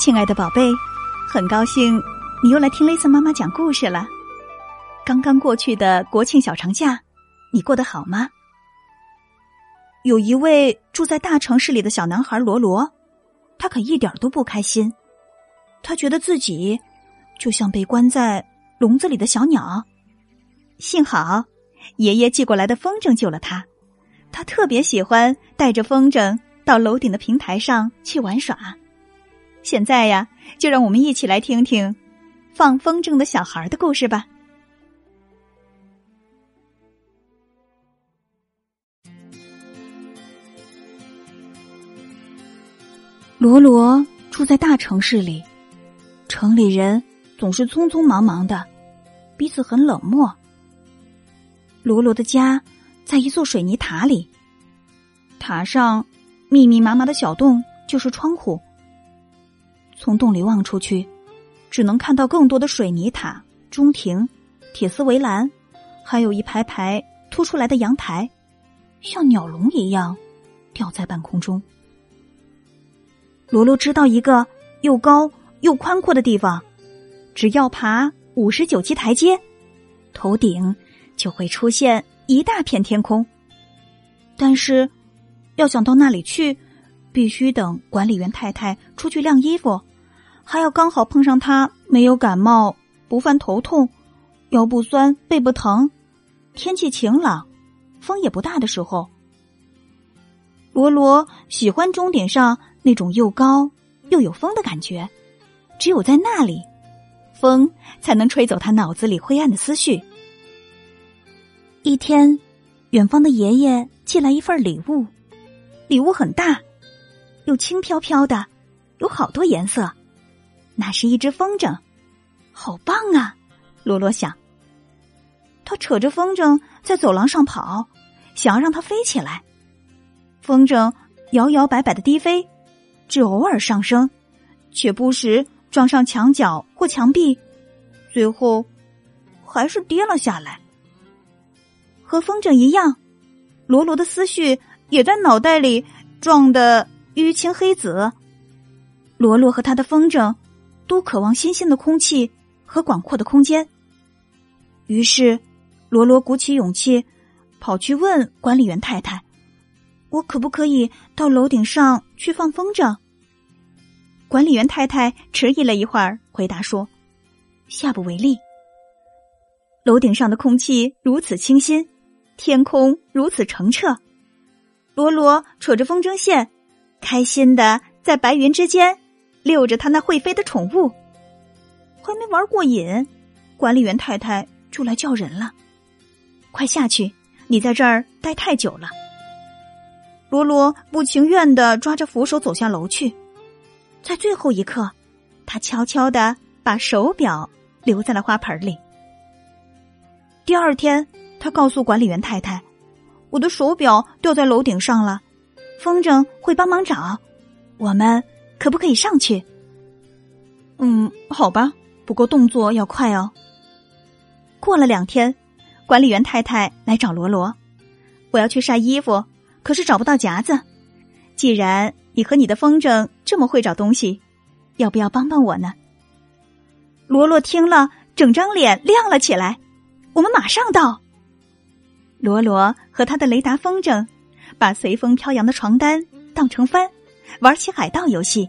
亲爱的宝贝，很高兴你又来听雷森妈妈讲故事了。刚刚过去的国庆小长假，你过得好吗？有一位住在大城市里的小男孩罗罗，他可一点都不开心。他觉得自己就像被关在笼子里的小鸟。幸好爷爷寄过来的风筝救了他。他特别喜欢带着风筝到楼顶的平台上去玩耍。现在呀，就让我们一起来听听放风筝的小孩的故事吧。罗罗住在大城市里，城里人总是匆匆忙忙的，彼此很冷漠。罗罗的家在一座水泥塔里，塔上密密麻麻的小洞就是窗户。从洞里望出去，只能看到更多的水泥塔、中庭、铁丝围栏，还有一排排凸出来的阳台，像鸟笼一样吊在半空中。罗罗知道一个又高又宽阔的地方，只要爬五十九级台阶，头顶就会出现一大片天空。但是，要想到那里去，必须等管理员太太出去晾衣服。还要刚好碰上他没有感冒、不犯头痛、腰不酸、背不疼，天气晴朗，风也不大的时候。罗罗喜欢终点上那种又高又有风的感觉，只有在那里，风才能吹走他脑子里灰暗的思绪。一天，远方的爷爷寄来一份礼物，礼物很大，又轻飘飘的，有好多颜色。那是一只风筝，好棒啊！罗罗想。他扯着风筝在走廊上跑，想要让它飞起来。风筝摇摇摆摆的低飞，只偶尔上升，却不时撞上墙角或墙壁，最后还是跌了下来。和风筝一样，罗罗的思绪也在脑袋里撞得淤青黑紫。罗罗和他的风筝。都渴望新鲜的空气和广阔的空间。于是，罗罗鼓起勇气，跑去问管理员太太：“我可不可以到楼顶上去放风筝？”管理员太太迟疑了一会儿，回答说：“下不为例。”楼顶上的空气如此清新，天空如此澄澈，罗罗扯着风筝线，开心的在白云之间。遛着他那会飞的宠物，还没玩过瘾，管理员太太就来叫人了。快下去！你在这儿待太久了。罗罗不情愿的抓着扶手走下楼去，在最后一刻，他悄悄的把手表留在了花盆里。第二天，他告诉管理员太太：“我的手表掉在楼顶上了，风筝会帮忙找。我们。”可不可以上去？嗯，好吧，不过动作要快哦。过了两天，管理员太太来找罗罗，我要去晒衣服，可是找不到夹子。既然你和你的风筝这么会找东西，要不要帮帮我呢？罗罗听了，整张脸亮了起来。我们马上到。罗罗和他的雷达风筝，把随风飘扬的床单当成帆。玩起海盗游戏，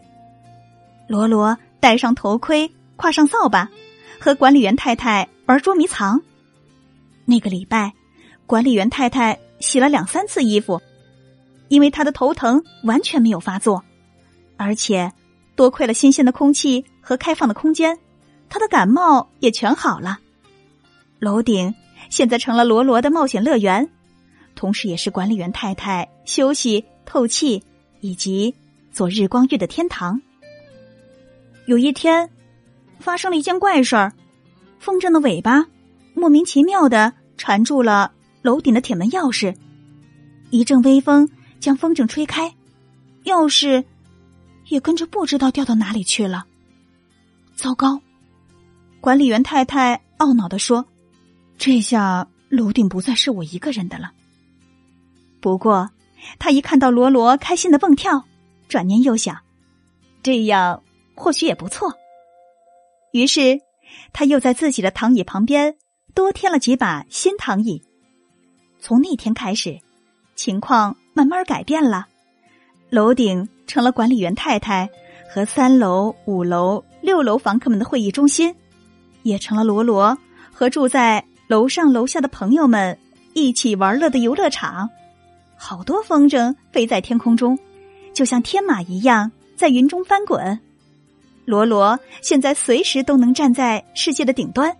罗罗戴上头盔，挎上扫把，和管理员太太玩捉迷藏。那个礼拜，管理员太太洗了两三次衣服，因为他的头疼完全没有发作，而且多亏了新鲜的空气和开放的空间，他的感冒也全好了。楼顶现在成了罗罗的冒险乐园，同时也是管理员太太休息、透气以及。做日光浴的天堂。有一天，发生了一件怪事儿：风筝的尾巴莫名其妙的缠住了楼顶的铁门钥匙，一阵微风将风筝吹开，钥匙也跟着不知道掉到哪里去了。糟糕！管理员太太懊恼的说：“这下楼顶不再是我一个人的了。”不过，他一看到罗罗开心的蹦跳。转念又想，这样或许也不错。于是，他又在自己的躺椅旁边多添了几把新躺椅。从那天开始，情况慢慢改变了，楼顶成了管理员太太和三楼、五楼、六楼房客们的会议中心，也成了罗罗和住在楼上楼下的朋友们一起玩乐的游乐场。好多风筝飞在天空中，就像天马一样在云中翻滚。罗罗现在随时都能站在世界的顶端，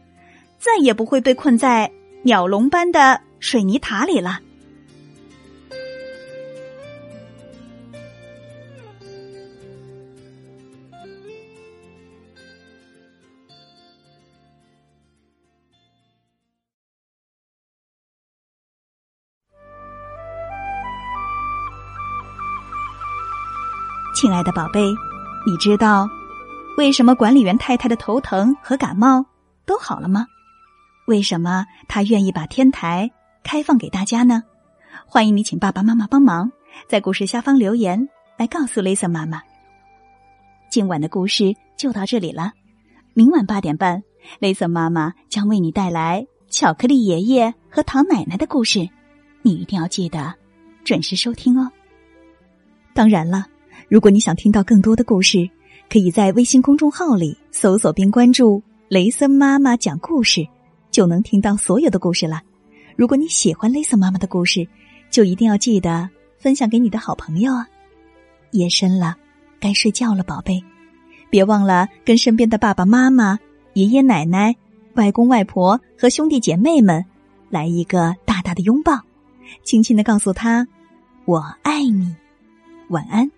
再也不会被困在鸟笼般的水泥塔里了。亲爱的宝贝，你知道为什么管理员太太的头疼和感冒都好了吗？为什么她愿意把天台开放给大家呢？欢迎你请爸爸妈妈帮忙，在故事下方留言来告诉雷森妈妈。今晚的故事就到这里了，明晚八点半，雷森妈妈将为你带来巧克力爷爷和糖奶奶的故事，你一定要记得准时收听哦。当然了。如果你想听到更多的故事，可以在微信公众号里搜索并关注“雷森妈妈讲故事”，就能听到所有的故事了。如果你喜欢雷森妈妈的故事，就一定要记得分享给你的好朋友啊！夜深了，该睡觉了，宝贝，别忘了跟身边的爸爸妈妈、爷爷奶奶、外公外婆和兄弟姐妹们来一个大大的拥抱，轻轻的告诉他：“我爱你。”晚安。